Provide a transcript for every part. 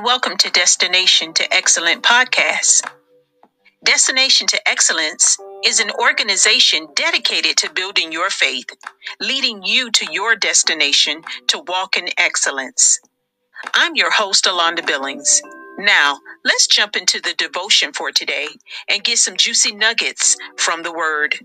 and welcome to Destination to Excellence podcast. Destination to Excellence is an organization dedicated to building your faith, leading you to your destination to walk in excellence. I'm your host, Alonda Billings. Now, let's jump into the devotion for today and get some juicy nuggets from the Word.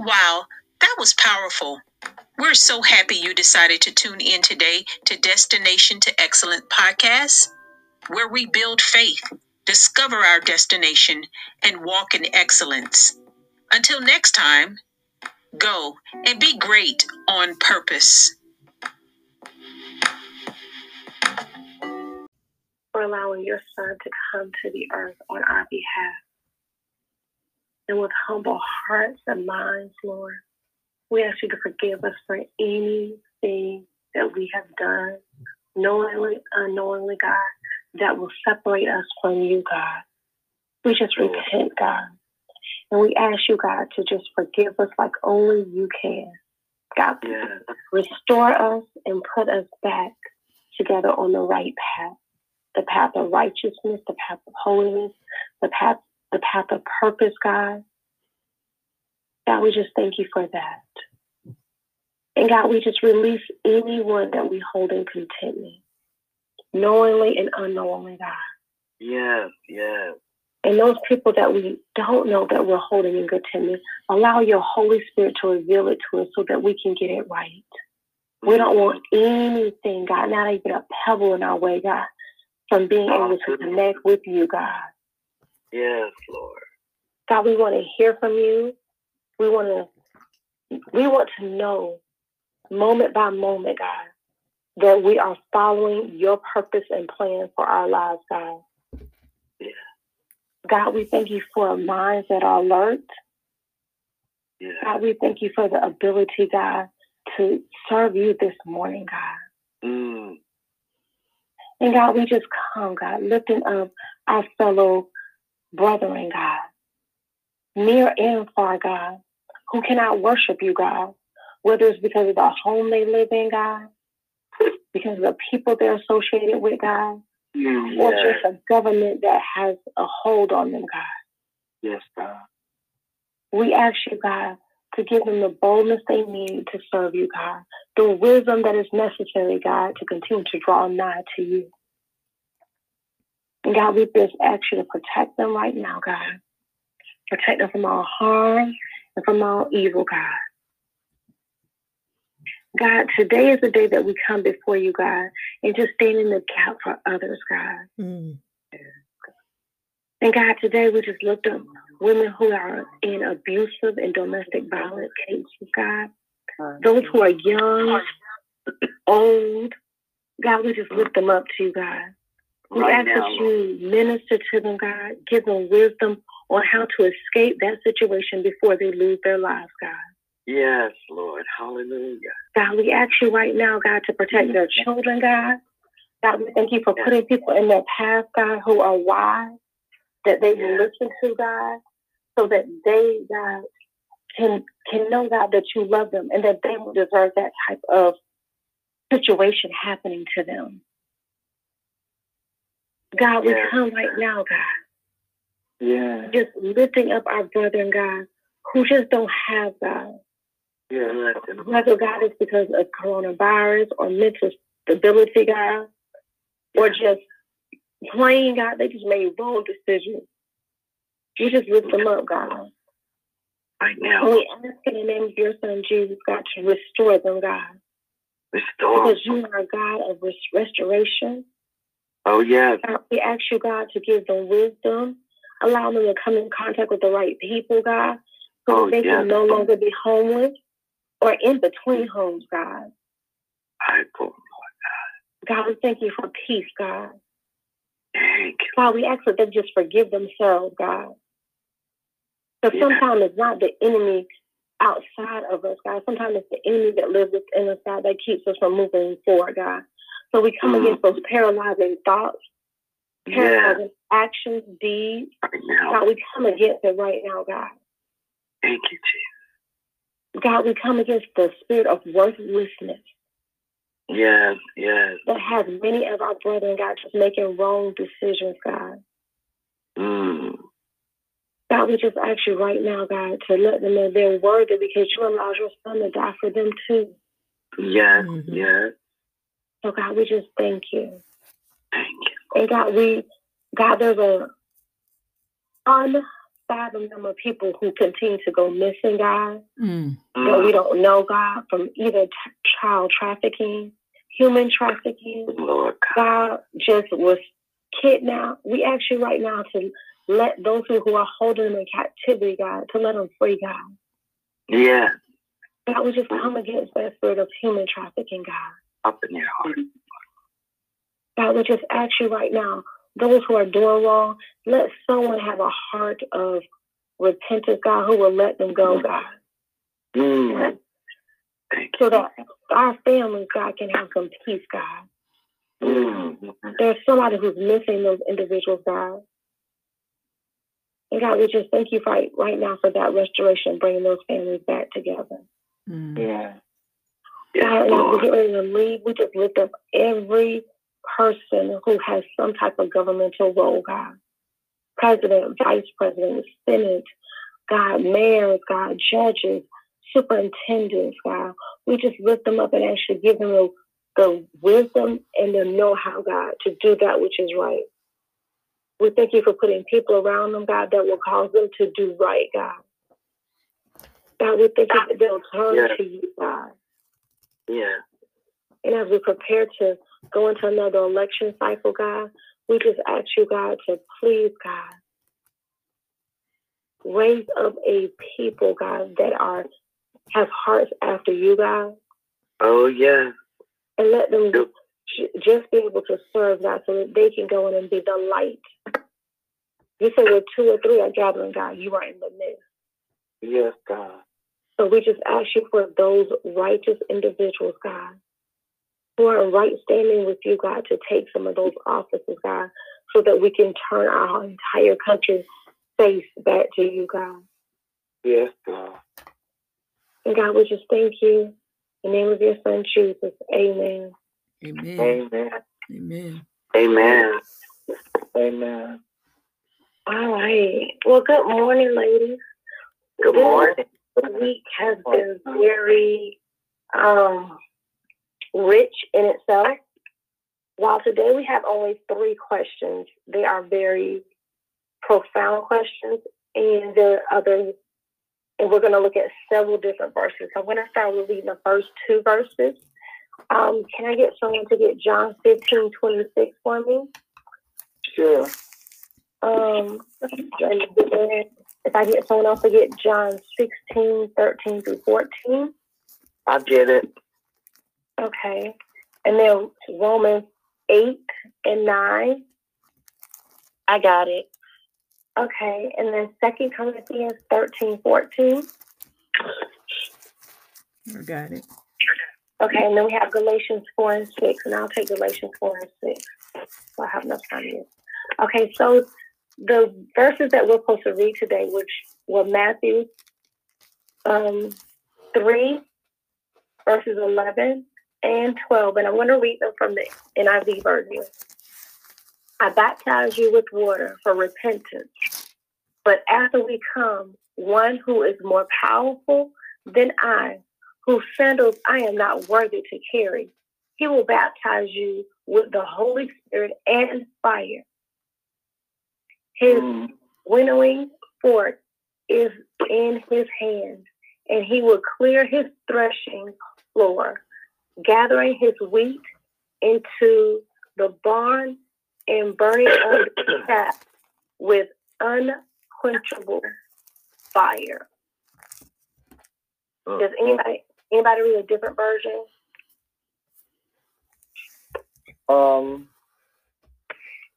Wow, that was powerful. We're so happy you decided to tune in today to Destination to Excellence podcast, where we build faith, discover our destination, and walk in excellence. Until next time, go and be great on purpose. For allowing your son to come to the earth on our behalf and with humble hearts and minds, Lord, we ask you to forgive us for anything that we have done, knowingly, unknowingly, God, that will separate us from you, God. We just repent, God. And we ask you, God, to just forgive us like only you can. God, yeah. restore us and put us back together on the right path the path of righteousness, the path of holiness, the path the path of purpose, God. God, we just thank you for that. And God, we just release anyone that we hold in contentment, knowingly and unknowingly, God. Yes, yes. And those people that we don't know that we're holding in contentment, allow your Holy Spirit to reveal it to us so that we can get it right. We don't want anything, God, not even a pebble in our way, God, from being able to connect with you, God. Yes, Lord. God, we want to hear from you. We want to we want to know moment by moment, God, that we are following your purpose and plan for our lives, God. Yeah. God, we thank you for minds that are alert. Yeah. God, we thank you for the ability, God, to serve you this morning, God. Mm. And God, we just come, God, lifting up our fellow brethren, God, near and far, God, who cannot worship you, God, whether it's because of the home they live in, God, because of the people they're associated with, God, mm, or just a government that has a hold on them, God. Yes, God. We ask you, God, to give them the boldness they need to serve you, God, the wisdom that is necessary, God, to continue to draw nigh to you. And God, we just ask you to protect them right now, God. Protect them from all harm and from all evil, God. God, today is the day that we come before you, God, and just stand in the gap for others, God. Mm. And God, today we just looked up women who are in abusive and domestic violence cases, God. Those who are young, old, God, we just lift them up to you, God. We Right ask now, that you minister to them, God. Give them wisdom on how to escape that situation before they lose their lives, God. Yes, Lord. Hallelujah. God, we ask you right now, God, to protect their children, God. God, we thank you for putting people in their path, God, who are wise, that they will listen to, God, so that they, God, can can know, God, that you love them and that they will deserve that type of situation happening to them. God, we Yes. come right now, God, Yeah. just lifting up our brethren, God, who just don't have God. Yeah. Whether God is because of coronavirus or mental stability, God, or just plain, God, they just made wrong decisions. You just lift them up, God. Right And now. we ask in the name of your son, Jesus, God, to restore them, God. Restore. Because you are a God of res- restoration. Oh, yes. God, we ask you, God, to give them wisdom. Allow them to come in contact with the right people, God, so Oh, they yes. can no longer be homeless or in between homes, God. I pull. God, God, we thank you for peace, God. Thank you. God, we ask that they just forgive themselves, God. Because Yeah. sometimes it's not the enemy outside of us, God. Sometimes it's the enemy that lives within us, God, that keeps us from moving forward, God. So we come Mhm. against those paralyzing thoughts, Yeah. paralyzing actions, deeds. Right now. God, we come against it right now, God. Thank you, Jesus. God, we come against the spirit of worthlessness Yes, yes. that has many of our brethren, God, just making wrong decisions, God. Mm. God, we just ask you right now, God, to let them know they're worthy because you allowed your son to die for them too. Yes, Mhm. yes. So, God, we just thank you. Thank you. And God, we, God, there's a unfathomable number of people who continue to go missing, God, Mm. that we don't know, God, from either t- child trafficking, human trafficking, Lord God. God just was kidnapped. We ask you right now to let those who, who are holding them in captivity, God, to let them free, God. Yeah. God, we just come against that spirit of human trafficking, God. Up in your heart. God, we just ask you right now, those who are doing wrong, let someone have a heart of repentance, God, who will let them go, God. Mm. So that our families, God, can have some peace, God. Mm. There's somebody who's missing those individuals, God. And God, we just thank you right, right now for that restoration, bringing those families back together. Mm. Yeah. God, and we Lord. get ready to leave, we just lift up every person who has some type of governmental role, God. President, vice president, senate, God, mayors, God, judges, superintendents, God. We just lift them up and actually give them the, the wisdom and the know-how, God, to do that which is right. We thank you for putting people around them, God, that will cause them to do right, God. God, we thank you that they'll turn to you, God. Yeah. And as we prepare to go into another election cycle, God, we just ask you, God, to please, God, raise up a people, God, that are have hearts after you, God, Oh, yeah. and let them Yep. just be able to serve, God, so that they can go in and be the light. You say where two or three are gathering, God, you are in the midst. Yes, God. So we just ask you for those righteous individuals, God, who are in right standing with you, God, to take some of those offices, God, so that we can turn our entire country's face back to you, God. Yes, God. And God, we just thank you. In the name of your son, Jesus. Amen. Amen. Amen. Amen. Amen. Amen. All right. Well, good morning, ladies. Good morning. This week has been very um, rich in itself. While today we have only three questions, they are very profound questions, and there are others, and we're going to look at several different verses. So I'm going to start with reading the first two verses. Um, can I get someone to get John 15, 26 for me? Sure. Um, if I get someone else to get John 16, 13 through 14. I get it. Okay. And then Romans 8 and 9. I got it. Okay. And then Second Corinthians 13, 14. I got it. Okay. And then we have Galatians 4 and 6. And I'll take Galatians 4 and 6. So I have enough time here. Okay. So the verses that we're supposed to read today, which were Matthew um, 3, verses 11 and 12. And I'm going to read them from the NIV version. I baptize you with water for repentance. But after we come, one who is more powerful than I, whose sandals I am not worthy to carry, he will baptize you with the Holy Spirit and fire. His Mm. winnowing fork is in his hand, and he will clear his threshing floor, gathering his wheat into the barn and burning up the chaff with unquenchable fire. Does anybody anybody read a different version? Um,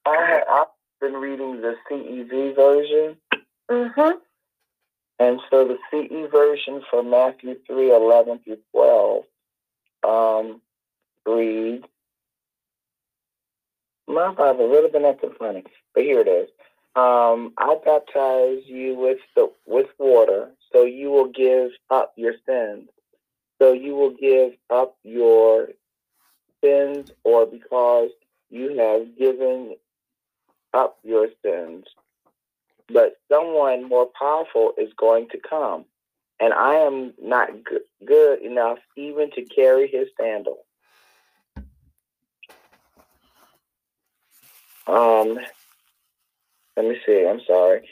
I I've been reading the CEV version, Mm-hmm. and so the CE version for Matthew three eleven through twelve um, reads, My Bible would have been acting funny, but here it is. Um, I baptize you with the with water, so you will give up your sins. So you will give up your sins, or because you have given up your sins. But someone more powerful is going to come, and I am not g- good enough even to carry his sandal. Um, let me see. I'm sorry.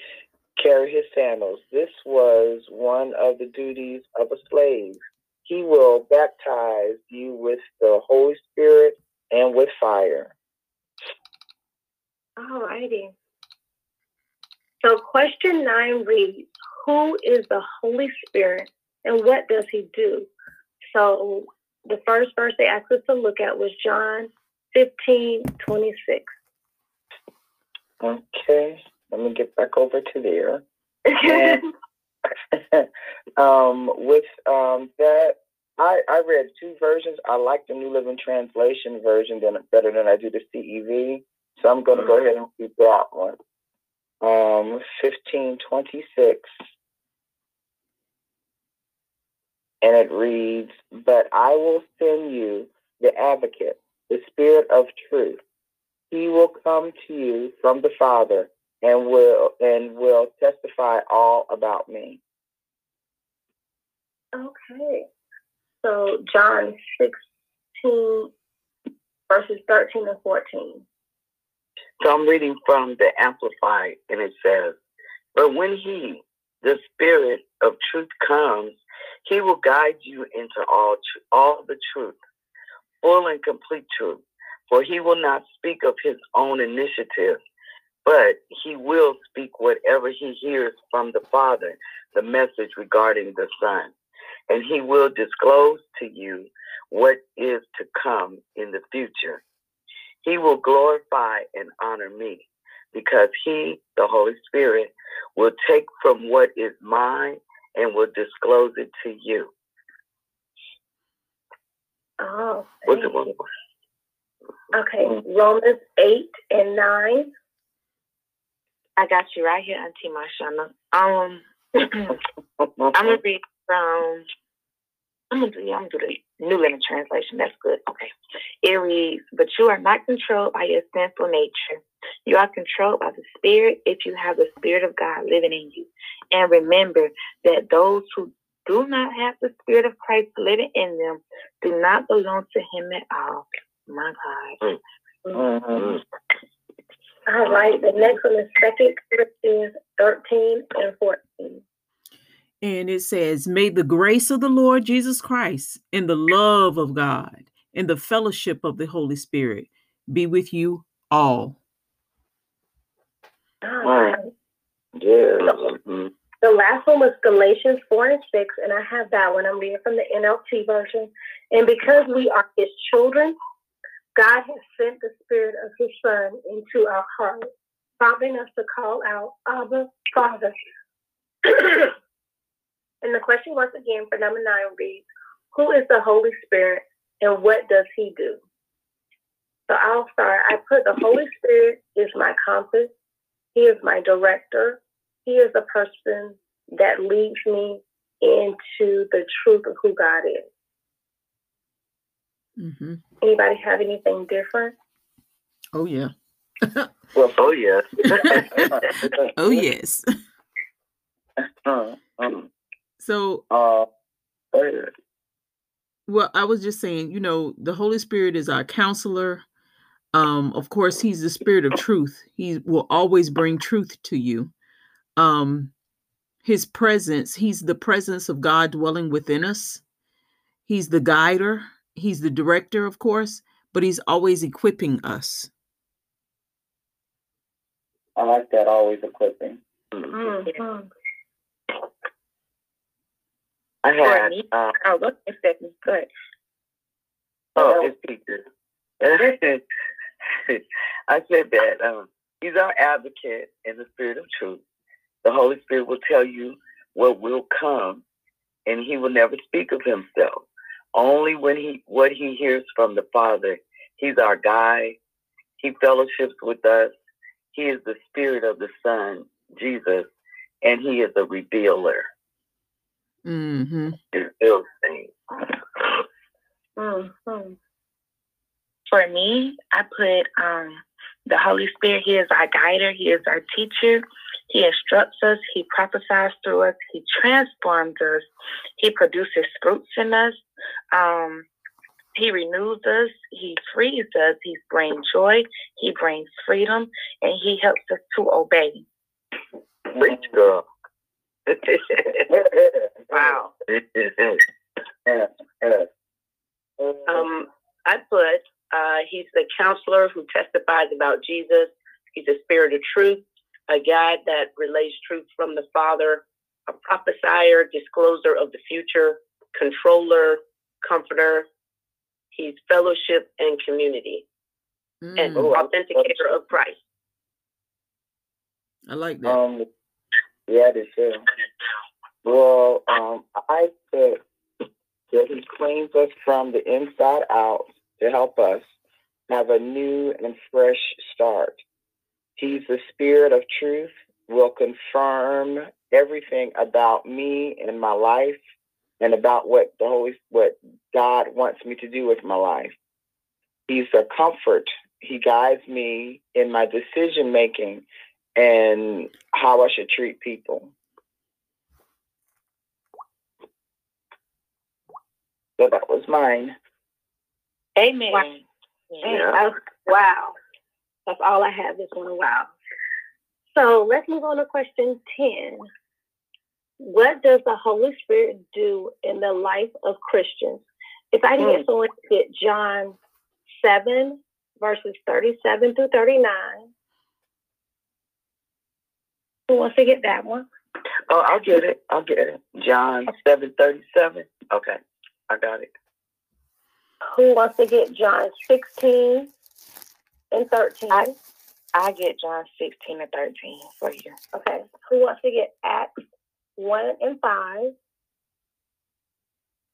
Carry his sandals. This was one of the duties of a slave. He will baptize you with the Holy Spirit and with fire. All righty. So, question nine reads Who is the Holy Spirit and what does he do? So, the first verse they asked us to look at was John 15 26. Okay, let me get back over to there. And um, with um, that, I, I read two versions. I like the New Living Translation version than, better than I do the CEV. So I'm going to go ahead and read that one. Um, 1526. And it reads, But I will send you the advocate, the Spirit of truth. He will come to you from the Father and will and will testify all about me. Okay. So, John 16, verses 13 and 14. So I'm reading from the Amplified, and it says, But when He, the Spirit of truth, comes, He will guide you into all, tr- all the truth, full and complete truth. For He will not speak of His own initiative, but He will speak whatever He hears from the Father, the message regarding the Son. And He will disclose to you what is to come in the future. He will glorify and honor me because he, the Holy Spirit, will take from what is mine and will disclose it to you. Oh, What's thank it you. Okay, Romans 8 and 9. I got you right here, Auntie Marshana. Um, I'm gonna read from. I'm gonna do. I'm gonna do the New Living Translation. That's good. Okay. It reads, "But you are not controlled by your sinful nature. You are controlled by the Spirit. If you have the Spirit of God living in you, and remember that those who do not have the Spirit of Christ living in them do not belong to Him at all." My God. Mhm. All right, the next one is Second Corinthians 13 and 14. And it says, May the grace of the Lord Jesus Christ and the love of God and the fellowship of the Holy Spirit be with you all. All Right. right. Yeah. The last one was Galatians 4 and 6, and I have that one. I'm reading from the NLT version. And because we are his children, God has sent the Spirit of his Son into our hearts, prompting us to call out, Abba, Father. and the question once again for number nine reads, Who is the Holy Spirit and what does he do? So I'll start. I put the Holy Spirit is my compass. He is my director. He is the person that leads me into the truth of who God is. hmm Anybody have anything different? Oh, yeah. Well, Oh yes. Oh, yes. Uh, um, So, uh, well, I was just saying, you know, the Holy Spirit is our counselor. Um, of course, he's the spirit of truth. He will always bring truth to you. Um, his presence, he's the presence of God dwelling within us. He's the guider, he's the director, of course, but he's always equipping us. I like that. Always equipping. Mhm. I had. Uh, Oh, look, it's Stephanie. Go ahead. Oh, it's Peter. I said that um, he's our advocate in the spirit of truth. The Holy Spirit will tell you what will come, and he will never speak of himself. Only when he what he hears from the Father. He's our guide. He fellowships with us. He is the spirit of the Son, Jesus, and he is a revealer. Mm-hmm. He reveals things. Mm-hmm. For me, I put um, the Holy Spirit. He is our guider. He is our teacher. He instructs us. He prophesies through us. He transforms us. He produces fruits in us. Um, he renews us. He frees us. He brings joy. He brings freedom, and he helps us to obey. Preach, girl. wow. yeah, yeah. Um, I put uh, he's the counselor who testifies about Jesus. He's a spirit of truth, a guide that relays truth from the Father, a prophesier, discloser of the future, controller, comforter. He's fellowship and community, Mm, and authenticator of Christ. I like that. Um, yeah, I did too. Well, um, I said that he cleans us from the inside out to help us have a new and fresh start. He's the spirit of truth, will confirm everything about me and my life and about what the Holy what God wants me to do with my life. He's a comfort. He guides me in my decision making and how I should treat people. So that was mine. Amen. Wow. Yeah. Wow. That's all I have this one. Wow. So let's move on to question 10. What does the Holy Spirit do in the life of Christians? If I can get hmm. someone to get John 7, verses 37 through 39. Who wants to get that one? Oh, I'll get it. I'll get it. John seven thirty seven. Okay, I got it. Who wants to get John 16 and 13? I- I get John 16 and 13 for you. okay. Who wants to get Acts 1 and 5?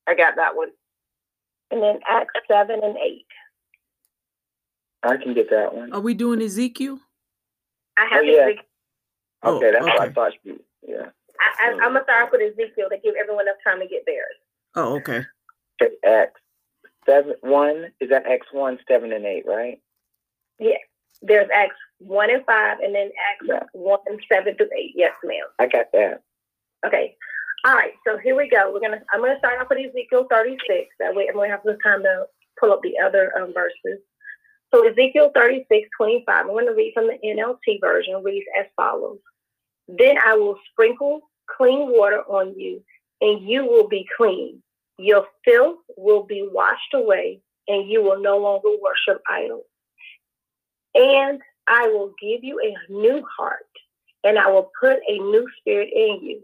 I got that one. And then Acts 7 and 8. I can get that one. Are we doing Ezekiel? I have Oh, yeah. Ezekiel. Oh, Okay, that's what I okay. thought you. Yeah. I, I, I'm going to start with Ezekiel to give everyone enough time to get theirs. Oh, okay. Okay, Acts seven one is that Acts one seven and eight, right? Yeah. There's Acts one and 5, and then Acts Yeah. 1 and 7 through 8. Yes, ma'am. I got that. Okay. All right. So here we go. We're gonna. I'm gonna start off with Ezekiel 36. That way, everyone has enough time to pull up the other um, verses. So Ezekiel 36, 25. I'm going to read from the NLT version. Reads as follows: Then I will sprinkle clean water on you, and you will be clean. Your filth will be washed away, and you will no longer worship idols. And I will give you a new heart, and I will put a new spirit in you.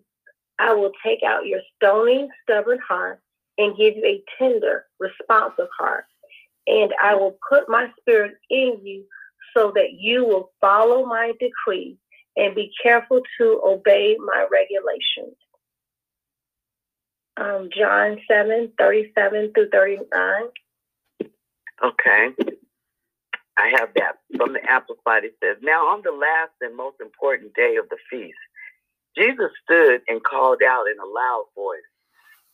I will take out your stony, stubborn heart and give you a tender, responsive heart. And I will put my spirit in you so that you will follow my decree and be careful to obey my regulations. Um, John 7, 37 through 39. Okay. I have that from the Amplified. It says, Now on the last and most important day of the feast, Jesus stood and called out in a loud voice,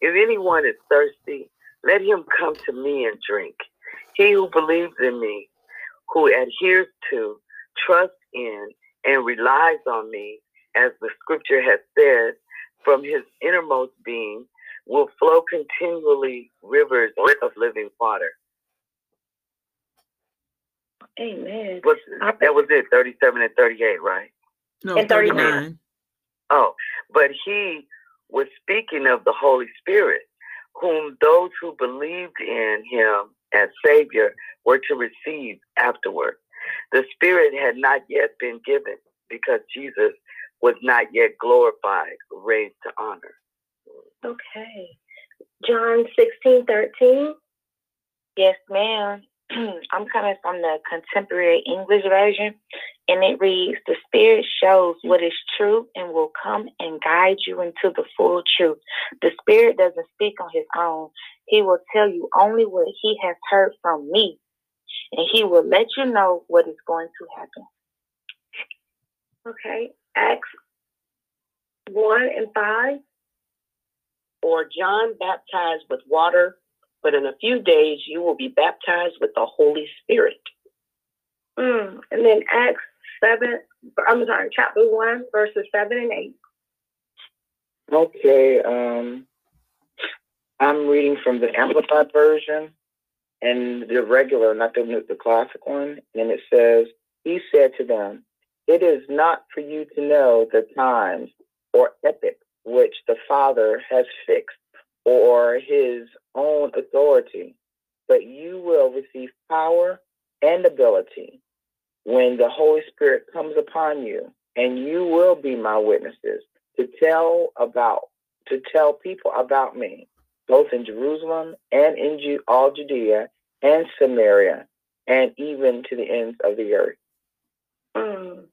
If anyone is thirsty, let him come to me and drink. He who believes in me, who adheres to, trusts in, and relies on me, as the scripture has said, from his innermost being will flow continually rivers of living water. Amen. What's, that was it, 37 and 38, right? No, And 39. 39. Oh, but he was speaking of the Holy Spirit, whom those who believed in him as Savior were to receive afterward. The Spirit had not yet been given because Jesus was not yet glorified, raised to honor. Okay. John 16, 13. Yes, ma'am. I'm coming from the contemporary English version, and it reads The Spirit shows what is true and will come and guide you into the full truth. The Spirit doesn't speak on his own, He will tell you only what He has heard from me. and he will let you know what is going to happen. Okay. Acts 1 and 5. Or John baptized with water, but in a few days you will be baptized with the Holy Spirit. Mm. And then Acts 7, I'm sorry, chapter 1, verses 7 and 8. Okay. Um, I'm reading from the Amplified Version and the regular, not the, the classic one. And it says, He said to them, It is not for you to know the times or epoch which the Father has fixed or his own authority, but you will receive power and ability when the Holy Spirit comes upon you, and you will be my witnesses to tell about to tell people about me, both in Jerusalem and in Ju- all Judea and Samaria, and even to the ends of the earth. Mm.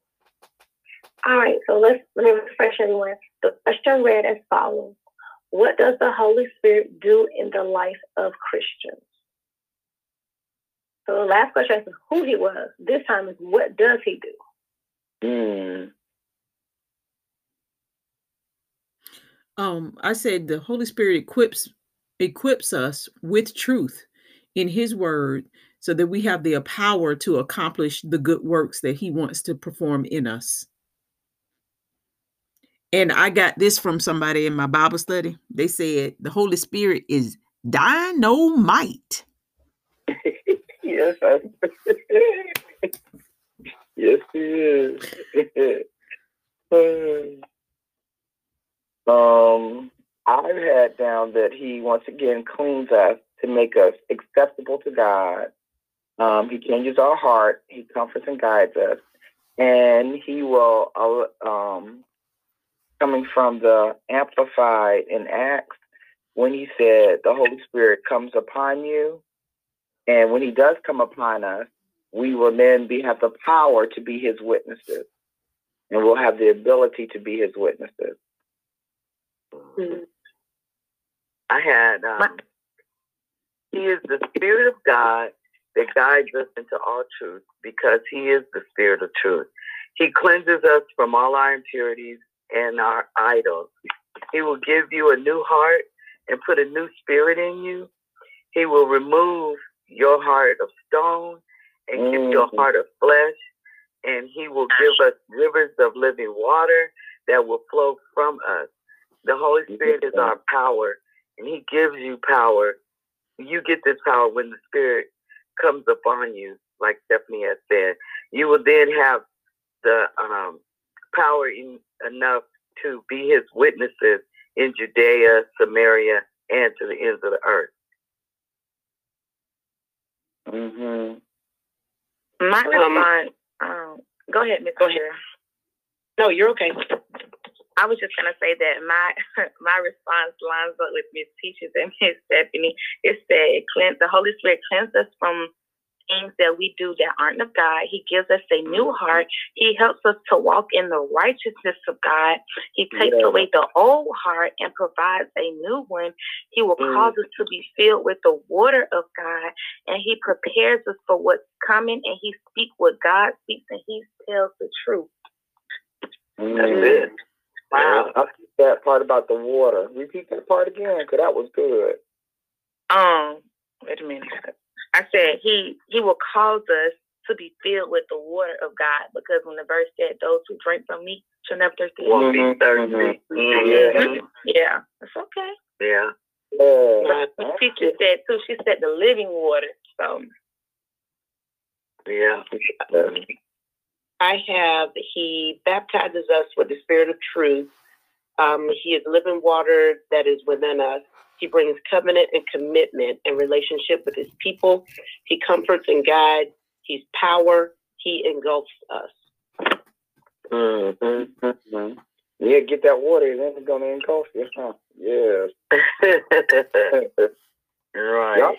All right, so let's let me refresh everyone. The question read as follows: What does the Holy Spirit do in the life of Christians? So the last question is who he was. This time is what does he do? Mm. Um, I said the Holy Spirit equips equips us with truth in His Word, so that we have the power to accomplish the good works that He wants to perform in us. And I got this from somebody in my Bible study. They said the Holy Spirit is dynamite. yes, yes, he is. um, I've had down that he once again cleans us to make us acceptable to God. Um, he changes our heart. He comforts and guides us, and he will uh, um, coming from the Amplified in Acts, when he said the Holy Spirit comes upon you, and when he does come upon us, we will then be have the power to be his witnesses, and we'll have the ability to be his witnesses. Mm-hmm. I had, um, he is the Spirit of God that guides us into all truth because he is the Spirit of truth. He cleanses us from all our impurities and our idols. He will give you a new heart and put a new spirit in you. He will remove your heart of stone and mm-hmm. give you a heart of flesh. And he will give us rivers of living water that will flow from us. The Holy Spirit is our power, and he gives you power. You get this power when the Spirit comes upon you, like Stephanie has said. You will then have the um, power in, enough to be his witnesses in Judea, Samaria, and to the ends of the earth. Mm-hmm. My response, um, um, go ahead, Miss. Go ahead. No, you're okay. I was just gonna say that my my response lines up with Miss Teachers and Miss Stephanie. It said, "Cleanse the Holy Spirit cleanse us from things that we do that aren't of God. He gives us a new heart. He helps us to walk in the righteousness of God. He takes yeah. away the old heart and provides a new one. He will mm. cause us to be filled with the water of God, and He prepares us for what's coming. And He speaks what God speaks, and He tells the truth. Mm. That's it. Wow. I see that part about the water. Repeat that part again, because that was good. Um, wait a minute. I said he he will cause us to be filled with the water of God because when the verse said, "Those who drink from me shall never thirst again." Won't be thirsty. Mm-hmm. Yeah, that's okay. Yeah. Uh, the teacher said too. She said the living water. So. Yeah. I have. He baptizes us with the Spirit of truth. Um, he is living water that is within us. He brings covenant and commitment and relationship with his people. He comforts and guides. He's power. He engulfs us. Mm-hmm. Mm-hmm. Yeah, get that water, then it's gonna engulf you, huh? Yes. right.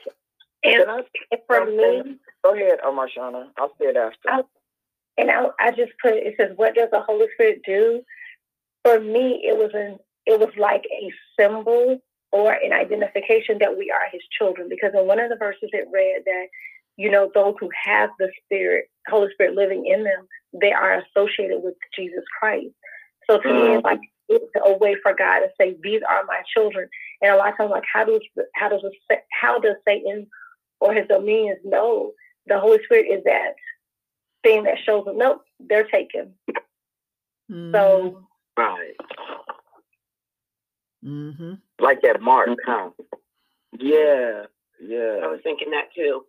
And, I, and for me, go ahead, oh Marshana. I'll say it after. I, and I, I just put it says, "What does the Holy Spirit do?" For me, it was an it was like a symbol or an identification that we are his children. Because in one of the verses it read that you know, those who have the Spirit, Holy Spirit living in them, they are associated with Jesus Christ. So to mm. me, it's like it's a way for God to say, "These are my children." And a lot of times, like, how does how does how does Satan or his dominions know the Holy Spirit is that thing that shows them? Nope, they're taken. Mm. So right, mm-hmm. like that mark, huh? Yeah, yeah. I was thinking that too.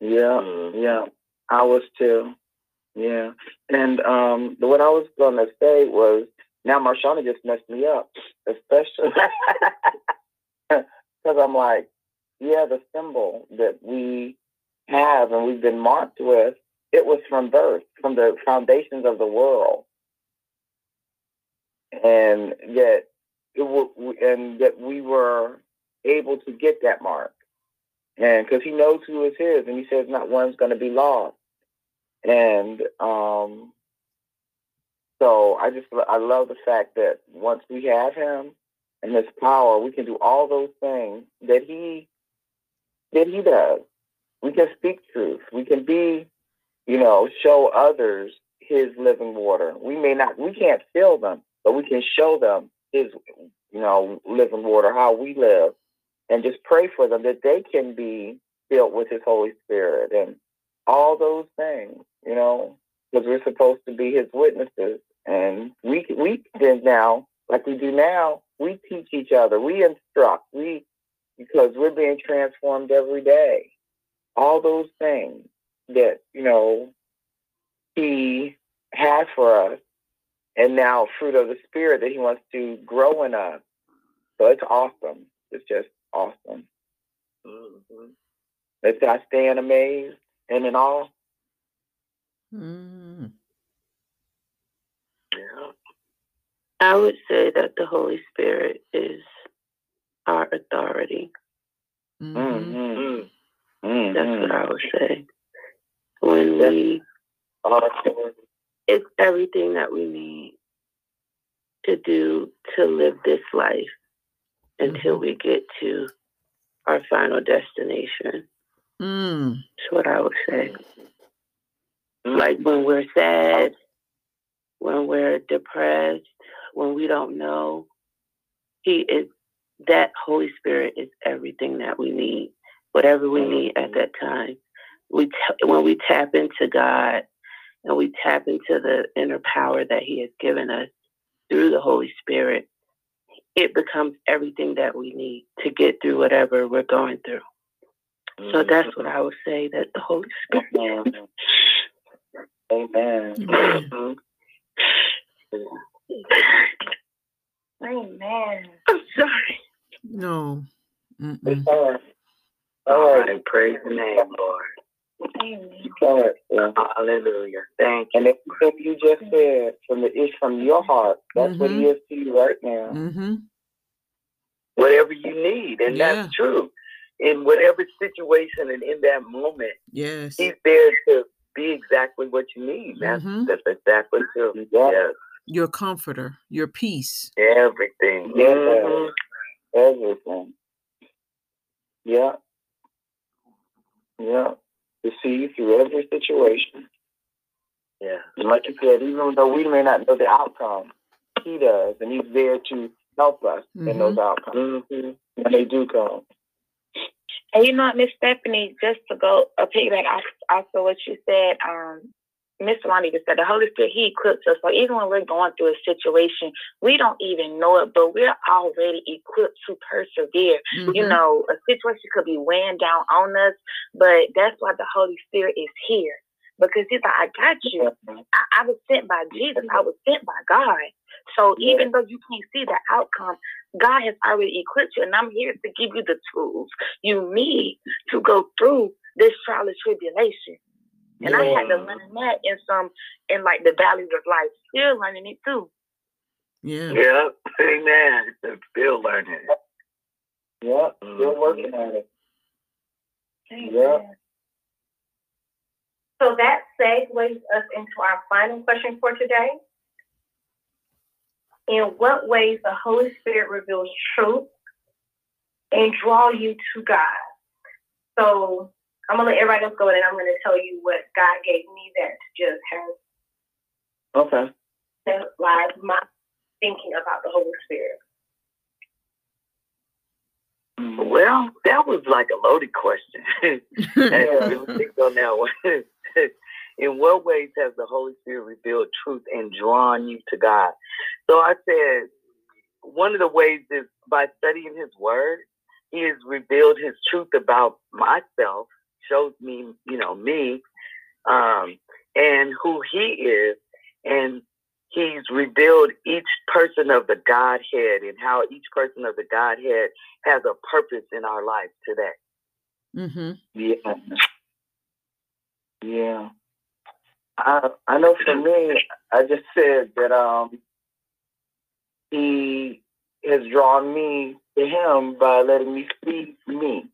Yeah, mm-hmm. yeah. I was too. Yeah. And um what I was gonna say was now Marshana just messed me up, especially because I'm like, yeah, the symbol that we have and we've been marked with, it was from birth, from the foundations of the world, and yet it and that we were able to get that mark, and because He knows who is His, and He says not one's going to be lost, and um, so I just I love the fact that once we have him and his power, we can do all those things that he that he does. We can speak truth. We can be, you know, show others his living water. We may not we can't fill them, but we can show them his you know, living water, how we live, and just pray for them that they can be filled with his Holy Spirit and all those things, you know, because we're supposed to be his witnesses and we we then now, like we do now, we teach each other, we instruct, we because we're being transformed every day. All those things that, you know, he has for us and now fruit of the spirit that he wants to grow in us. So it's awesome. It's just awesome. Mm-hmm. Let's not stand amazed and in awe. Mm. I would say that the Holy Spirit is our authority. Mm-hmm. Mm-hmm. That's what I would say. When we, it's everything that we need to do to live this life until mm-hmm. we get to our final destination. Mm. That's what I would say. Like when we're sad, when we're depressed, when we don't know, He is that Holy Spirit is everything that we need, whatever we need at that time. We t- when we tap into God and we tap into the inner power that He has given us through the Holy Spirit, it becomes everything that we need to get through whatever we're going through. So mm-hmm. that's what I would say that the Holy Spirit. Amen. Amen. Amen. I'm sorry. No. Mm-mm. All right. All right. Praise the name, Lord. Amen. Yeah. Hallelujah. Thank you. And if, if you just said from the it's from your heart, that's mm-hmm. what he is to you right now. Mm-hmm. Whatever you need, and yeah. that's true. In whatever situation and in that moment, yes, he's there to be exactly what you need. That's mm-hmm. that's exactly true. Yeah. Yes your comforter, your peace. Everything. Yeah. Mm-hmm. Everything. Yeah. Yeah. To see you through every situation. Yeah. And like you said, even though we may not know the outcome, he does, and he's there to help us mm-hmm. in those outcomes mm-hmm. when they do come. And you know what, Miss Stephanie, just to go a piggyback also what you said, um, Miss Ronnie just said the Holy Spirit, He equips us. So even when we're going through a situation, we don't even know it, but we're already equipped to persevere. Mm-hmm. You know, a situation could be weighing down on us, but that's why the Holy Spirit is here. Because he's like, I got you. I, I was sent by Jesus. I was sent by God. So even though you can't see the outcome, God has already equipped you, and I'm here to give you the tools you need to go through this trial of tribulation. And yeah. I had to learn that in some in like the valleys of life. Still learning it too. Yeah. Yeah. Amen. Still learning it. Yeah. Still mm-hmm. working at it. Amen. Yeah. So that segues us into our final question for today. In what ways the Holy Spirit reveals truth and draw you to God? So I'm gonna let everybody else go, and I'm gonna tell you what God gave me that just has Okay. live my thinking about the Holy Spirit. Well, that was like a loaded question. and really think on that one. In what ways has the Holy Spirit revealed truth and drawn you to God? So I said, one of the ways is by studying His Word. He has revealed His truth about myself, shows me, you know, me, um, and who He is, and He's revealed each person of the Godhead and how each person of the Godhead has a purpose in our life today. Mm-hmm. Yeah. Yeah. I I know for me, I just said that um he has drawn me to him by letting me see me.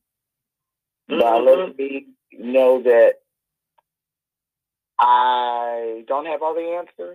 Mhm. letting me know that I don't have all the answers,